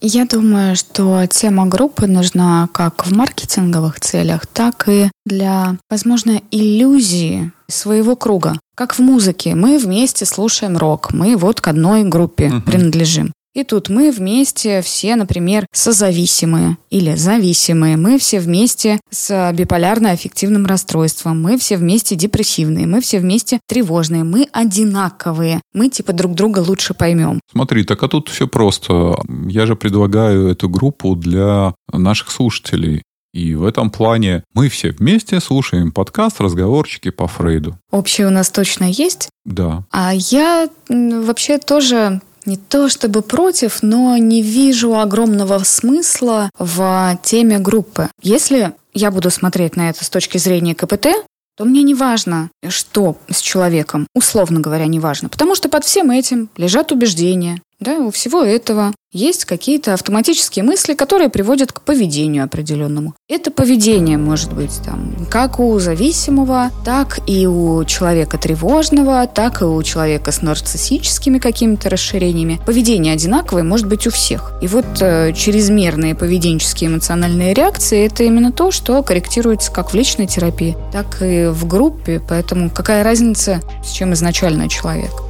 Speaker 3: Я думаю, что тема группы нужна как в маркетинговых целях, так и для, возможно, иллюзии своего круга. Как в музыке. Мы вместе слушаем рок. Мы вот к одной группе uh-huh. принадлежим. И тут мы вместе все, например, созависимые или зависимые. Мы все вместе с биполярно-аффективным расстройством. Мы все вместе депрессивные. Мы все вместе тревожные. Мы одинаковые. Мы типа друг друга лучше поймем.
Speaker 1: Смотри, так а тут все просто. Я же предлагаю эту группу для наших слушателей. И в этом плане мы все вместе слушаем подкаст «Разговорчики по Фрейду».
Speaker 3: Общее у нас точно есть?
Speaker 1: Да.
Speaker 3: А я вообще тоже не то чтобы против, но не вижу огромного смысла в теме группы. Если я буду смотреть на это с точки зрения КПТ, то мне не важно, что с человеком, условно говоря, не важно, потому что под всем этим лежат убеждения, да, у всего этого есть какие-то автоматические мысли, которые приводят к поведению определенному. Это поведение может быть там как у зависимого, так и у человека тревожного, так и у человека с нарциссическими какими-то расширениями. Поведение одинаковое может быть у всех. И вот э, чрезмерные поведенческие эмоциональные реакции – это именно то, что корректируется как в личной терапии, так и в группе. Поэтому какая разница, с чем изначально человек?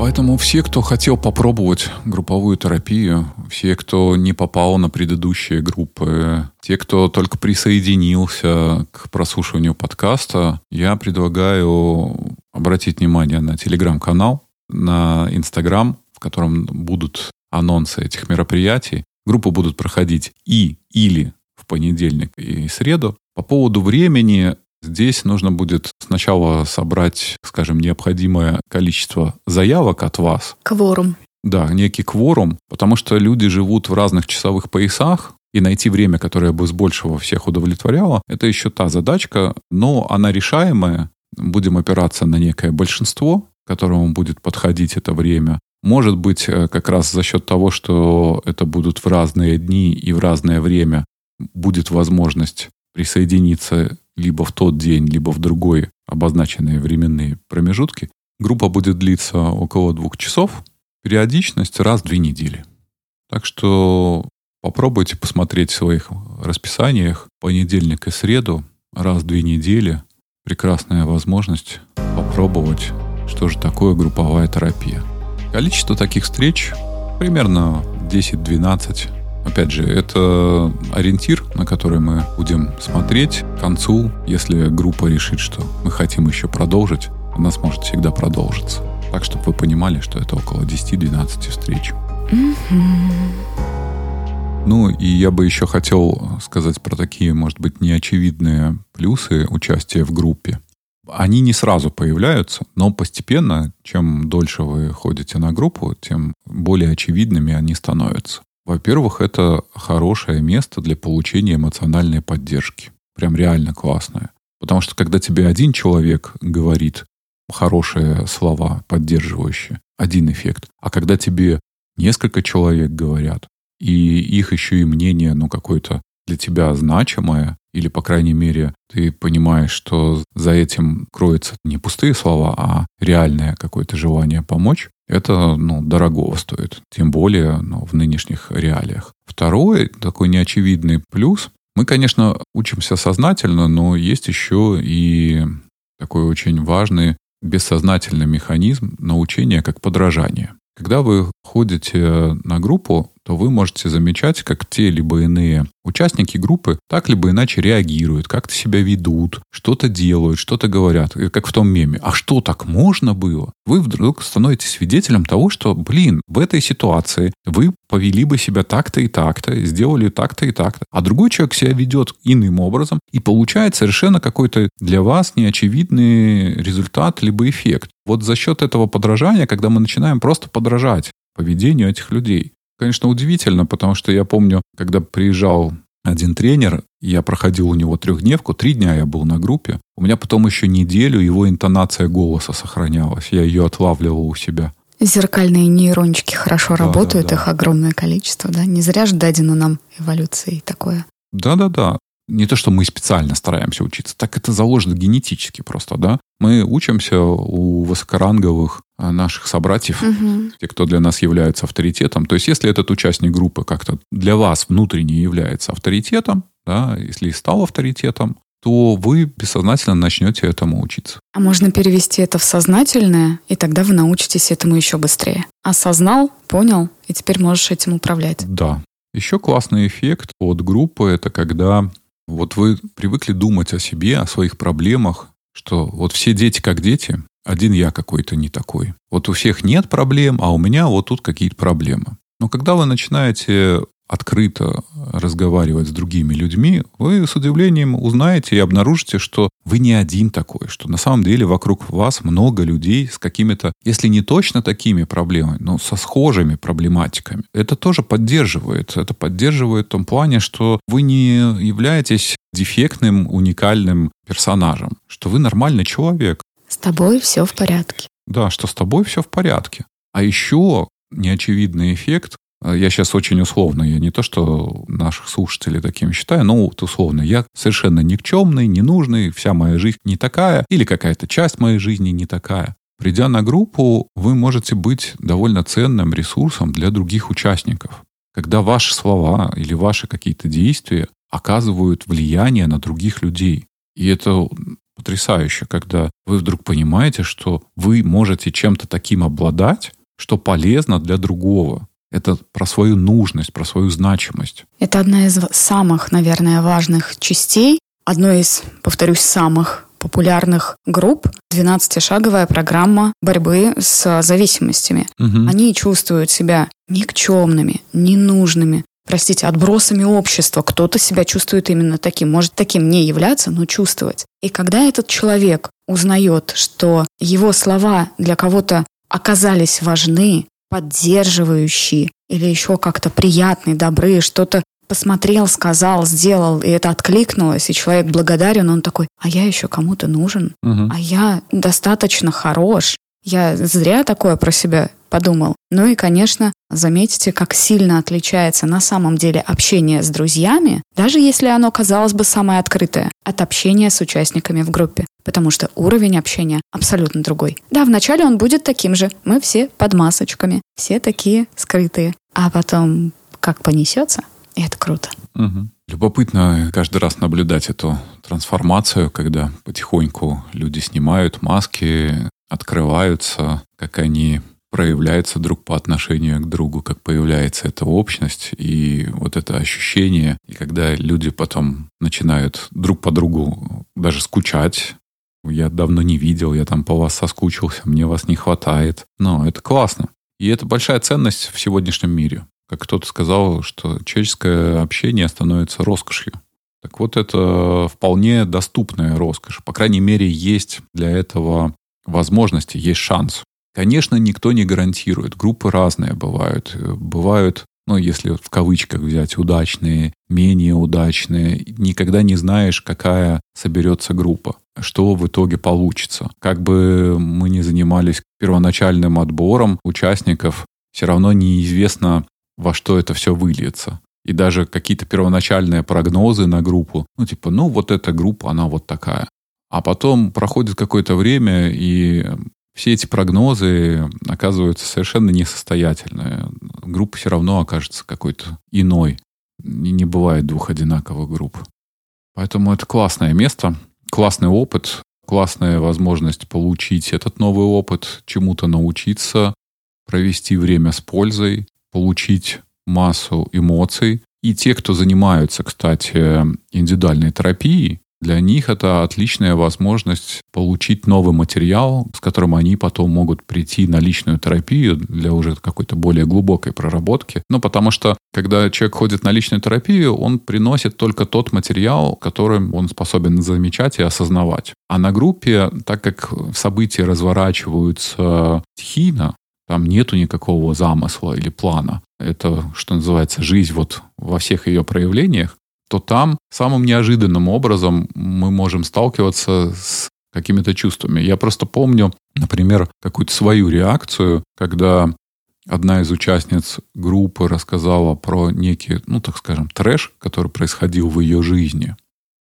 Speaker 1: Поэтому все, кто хотел попробовать групповую терапию, все, кто не попал на предыдущие группы, те, кто только присоединился к прослушиванию подкаста, я предлагаю обратить внимание на телеграм-канал, на инстаграм, в котором будут анонсы этих мероприятий. Группы будут проходить и или в понедельник и среду. По поводу времени Здесь нужно будет сначала собрать, скажем, необходимое количество заявок от вас.
Speaker 3: Кворум.
Speaker 1: Да, некий кворум, потому что люди живут в разных часовых поясах, и найти время, которое бы с большего всех удовлетворяло, это еще та задачка, но она решаемая. Будем опираться на некое большинство, которому будет подходить это время. Может быть, э, как раз за счет того, что это будут в разные дни и в разное время, будет возможность присоединиться либо в тот день, либо в другой обозначенные временные промежутки. Группа будет длиться около двух часов, периодичность раз в две недели. Так что попробуйте посмотреть в своих расписаниях понедельник и среду раз в две недели. Прекрасная возможность попробовать, что же такое групповая терапия. Количество таких встреч примерно 10-12 Опять же, это ориентир, на который мы будем смотреть к концу. Если группа решит, что мы хотим еще продолжить, она сможет всегда продолжиться. Так, чтобы вы понимали, что это около 10-12 встреч. Ну, и я бы еще хотел сказать про такие, может быть, неочевидные плюсы участия в группе. Они не сразу появляются, но постепенно, чем дольше вы ходите на группу, тем более очевидными они становятся. Во-первых, это хорошее место для получения эмоциональной поддержки. Прям реально классное. Потому что когда тебе один человек говорит хорошие слова, поддерживающие, один эффект. А когда тебе несколько человек говорят, и их еще и мнение, ну, какое-то для тебя значимое, или, по крайней мере, ты понимаешь, что за этим кроются не пустые слова, а реальное какое-то желание помочь, это ну, дорогого стоит, тем более ну, в нынешних реалиях. Второй такой неочевидный плюс. Мы, конечно, учимся сознательно, но есть еще и такой очень важный бессознательный механизм научения как подражание. Когда вы ходите на группу, то вы можете замечать, как те либо иные участники группы так либо иначе реагируют, как-то себя ведут, что-то делают, что-то говорят, как в том меме. А что так можно было? Вы вдруг становитесь свидетелем того, что, блин, в этой ситуации вы повели бы себя так-то и так-то, сделали так-то и так-то, а другой человек себя ведет иным образом, и получает совершенно какой-то для вас неочевидный результат либо эффект. Вот за счет этого подражания, когда мы начинаем просто подражать поведению этих людей, конечно, удивительно, потому что я помню, когда приезжал один тренер, я проходил у него трехдневку, три дня я был на группе. У меня потом еще неделю его интонация голоса сохранялась. Я ее отлавливал у себя.
Speaker 3: Зеркальные нейрончики хорошо да, работают, да, да. их огромное количество, да? Не зря же дадено нам эволюцией такое.
Speaker 1: Да-да-да не то, что мы специально стараемся учиться, так это заложено генетически просто, да. Мы учимся у высокоранговых а, наших собратьев, угу. те, кто для нас является авторитетом. То есть, если этот участник группы как-то для вас внутренне является авторитетом, да, если и стал авторитетом, то вы бессознательно начнете этому учиться.
Speaker 3: А можно перевести это в сознательное, и тогда вы научитесь этому еще быстрее. Осознал, понял, и теперь можешь этим управлять.
Speaker 1: Да. Еще классный эффект от группы – это когда вот вы привыкли думать о себе, о своих проблемах, что вот все дети как дети, один я какой-то не такой. Вот у всех нет проблем, а у меня вот тут какие-то проблемы. Но когда вы начинаете открыто разговаривать с другими людьми, вы с удивлением узнаете и обнаружите, что вы не один такой, что на самом деле вокруг вас много людей с какими-то, если не точно такими проблемами, но со схожими проблематиками. Это тоже поддерживает. Это поддерживает в том плане, что вы не являетесь дефектным, уникальным персонажем, что вы нормальный человек.
Speaker 3: С тобой все в порядке.
Speaker 1: Да, что с тобой все в порядке. А еще неочевидный эффект, я сейчас очень условно, я не то, что наших слушателей таким считаю, но вот условно, я совершенно никчемный, ненужный, вся моя жизнь не такая, или какая-то часть моей жизни не такая. Придя на группу, вы можете быть довольно ценным ресурсом для других участников. Когда ваши слова или ваши какие-то действия оказывают влияние на других людей. И это потрясающе, когда вы вдруг понимаете, что вы можете чем-то таким обладать, что полезно для другого. Это про свою нужность, про свою значимость.
Speaker 3: Это одна из самых, наверное, важных частей, одной из, повторюсь, самых популярных групп 12-шаговая программа борьбы с зависимостями. Угу. Они чувствуют себя никчемными, ненужными, простите, отбросами общества. Кто-то себя чувствует именно таким. Может таким не являться, но чувствовать. И когда этот человек узнает, что его слова для кого-то оказались важны, поддерживающие или еще как-то приятные, добрые, что-то посмотрел, сказал, сделал, и это откликнулось, и человек благодарен, он такой, а я еще кому-то нужен, угу. а я достаточно хорош, я зря такое про себя подумал. Ну и, конечно, заметите, как сильно отличается на самом деле общение с друзьями, даже если оно, казалось бы, самое открытое, от общения с участниками в группе. Потому что уровень общения абсолютно другой. Да, вначале он будет таким же. Мы все под масочками, все такие скрытые. А потом как понесется, и это круто.
Speaker 1: Угу. Любопытно каждый раз наблюдать эту трансформацию, когда потихоньку люди снимают маски, открываются, как они проявляются друг по отношению к другу, как появляется эта общность и вот это ощущение. И когда люди потом начинают друг по другу даже скучать, я давно не видел, я там по вас соскучился, мне вас не хватает. Но это классно. И это большая ценность в сегодняшнем мире. Как кто-то сказал, что человеческое общение становится роскошью. Так вот, это вполне доступная роскошь. По крайней мере, есть для этого возможности, есть шанс. Конечно, никто не гарантирует. Группы разные бывают. Бывают, ну, если в кавычках взять, удачные, менее удачные. Никогда не знаешь, какая соберется группа, что в итоге получится. Как бы мы ни занимались первоначальным отбором участников, все равно неизвестно, во что это все выльется. И даже какие-то первоначальные прогнозы на группу, ну, типа, ну, вот эта группа, она вот такая. А потом проходит какое-то время, и все эти прогнозы оказываются совершенно несостоятельные. Группа все равно окажется какой-то иной. И не бывает двух одинаковых групп. Поэтому это классное место, классный опыт, классная возможность получить этот новый опыт, чему-то научиться, провести время с пользой, получить массу эмоций. И те, кто занимаются, кстати, индивидуальной терапией, для них это отличная возможность получить новый материал, с которым они потом могут прийти на личную терапию для уже какой-то более глубокой проработки. Ну, потому что, когда человек ходит на личную терапию, он приносит только тот материал, который он способен замечать и осознавать. А на группе, так как события разворачиваются стихийно, там нету никакого замысла или плана. Это, что называется, жизнь вот во всех ее проявлениях то там самым неожиданным образом мы можем сталкиваться с какими-то чувствами. Я просто помню, например, какую-то свою реакцию, когда одна из участниц группы рассказала про некий, ну, так скажем, трэш, который происходил в ее жизни.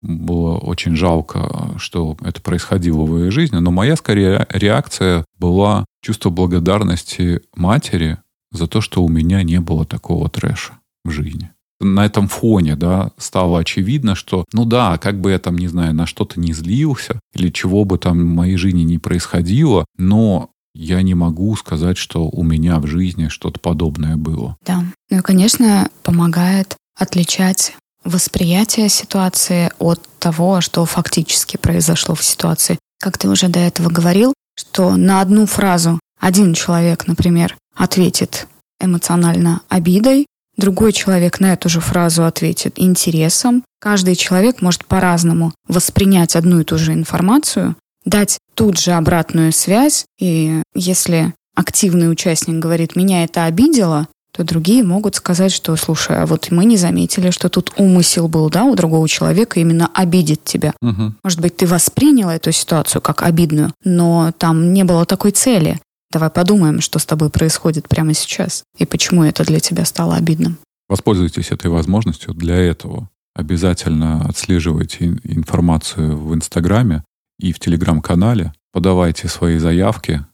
Speaker 1: Было очень жалко, что это происходило в ее жизни, но моя, скорее, реакция была чувство благодарности матери за то, что у меня не было такого трэша в жизни на этом фоне, да, стало очевидно, что, ну да, как бы я там, не знаю, на что-то не злился, или чего бы там в моей жизни не происходило, но я не могу сказать, что у меня в жизни что-то подобное было.
Speaker 3: Да. Ну и, конечно, помогает отличать восприятие ситуации от того, что фактически произошло в ситуации. Как ты уже до этого говорил, что на одну фразу один человек, например, ответит эмоционально обидой, Другой человек на эту же фразу ответит интересом. Каждый человек может по-разному воспринять одну и ту же информацию, дать тут же обратную связь. И если активный участник говорит, меня это обидело, то другие могут сказать, что, слушай, а вот мы не заметили, что тут умысел был, да, у другого человека именно обидеть тебя. Угу. Может быть, ты восприняла эту ситуацию как обидную, но там не было такой цели. Давай подумаем, что с тобой происходит прямо сейчас и почему это для тебя стало обидным.
Speaker 1: Воспользуйтесь этой возможностью для этого. Обязательно отслеживайте информацию в Инстаграме и в Телеграм-канале. Подавайте свои заявки.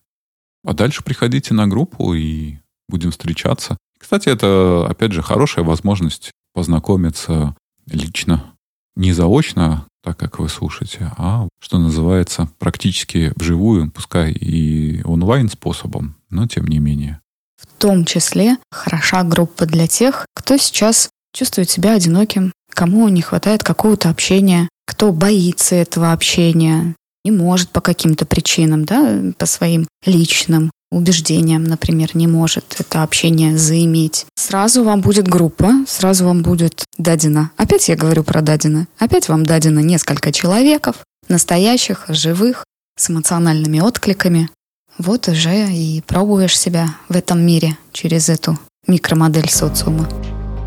Speaker 1: А дальше приходите на группу и будем встречаться. Кстати, это, опять же, хорошая возможность познакомиться лично. Не заочно, так, как вы слушаете, а, что называется, практически вживую, пускай и онлайн способом, но тем не менее.
Speaker 3: В том числе хороша группа для тех, кто сейчас чувствует себя одиноким, кому не хватает какого-то общения, кто боится этого общения, не может по каким-то причинам, да, по своим личным убеждениям, например, не может это общение заиметь. Сразу вам будет группа, сразу вам будет дадено. Опять я говорю про дадено. Опять вам дадено несколько человеков, настоящих, живых, с эмоциональными откликами. Вот уже и пробуешь себя в этом мире через эту микромодель социума.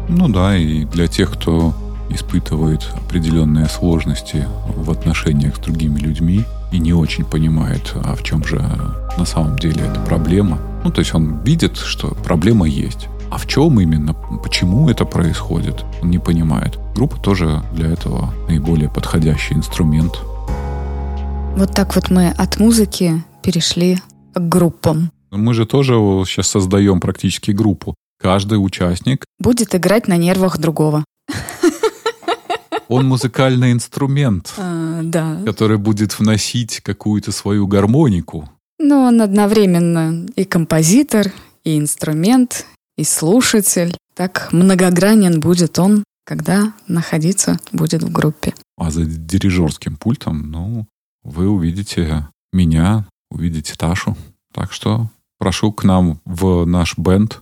Speaker 1: Ну да, и для тех, кто испытывает определенные сложности в отношениях с другими людьми и не очень понимает, а в чем же на самом деле эта проблема. Ну, то есть он видит, что проблема есть. А в чем именно, почему это происходит, он не понимает. Группа тоже для этого наиболее подходящий инструмент.
Speaker 3: Вот так вот мы от музыки перешли к группам.
Speaker 1: Мы же тоже сейчас создаем практически группу. Каждый участник
Speaker 3: будет играть на нервах другого.
Speaker 1: Он музыкальный инструмент,
Speaker 3: а, да.
Speaker 1: который будет вносить какую-то свою гармонику.
Speaker 3: Но он одновременно и композитор, и инструмент, и слушатель. Так многогранен будет он, когда находиться будет в группе.
Speaker 1: А за дирижерским пультом, ну, вы увидите меня, увидите Ташу. Так что прошу к нам в наш бенд.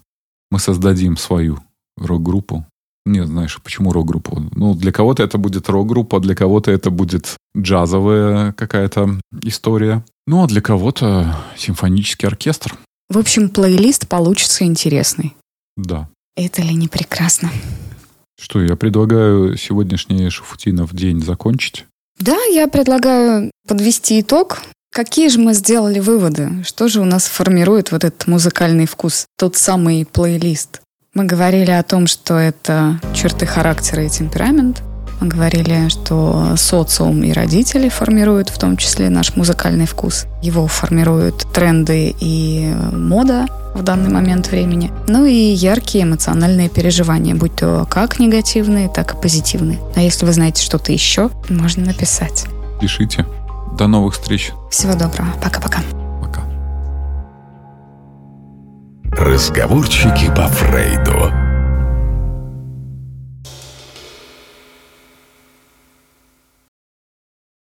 Speaker 1: Мы создадим свою рок-группу. Не знаешь, почему рок-группу? Ну, для кого-то это будет рок-группа, для кого-то это будет джазовая какая-то история. Ну, а для кого-то симфонический оркестр.
Speaker 3: В общем, плейлист получится интересный.
Speaker 1: Да.
Speaker 3: Это ли не прекрасно?
Speaker 1: Что, я предлагаю сегодняшний Шафутинов день закончить?
Speaker 3: Да, я предлагаю подвести итог. Какие же мы сделали выводы? Что же у нас формирует вот этот музыкальный вкус? Тот самый плейлист. Мы говорили о том, что это черты характера и темперамент. Мы говорили, что социум и родители формируют в том числе наш музыкальный вкус. Его формируют тренды и мода в данный момент времени. Ну и яркие эмоциональные переживания, будь то как негативные, так и позитивные. А если вы знаете что-то еще, можно написать.
Speaker 1: Пишите. До новых встреч.
Speaker 3: Всего доброго. Пока-пока.
Speaker 2: Разговорчики по Фрейду.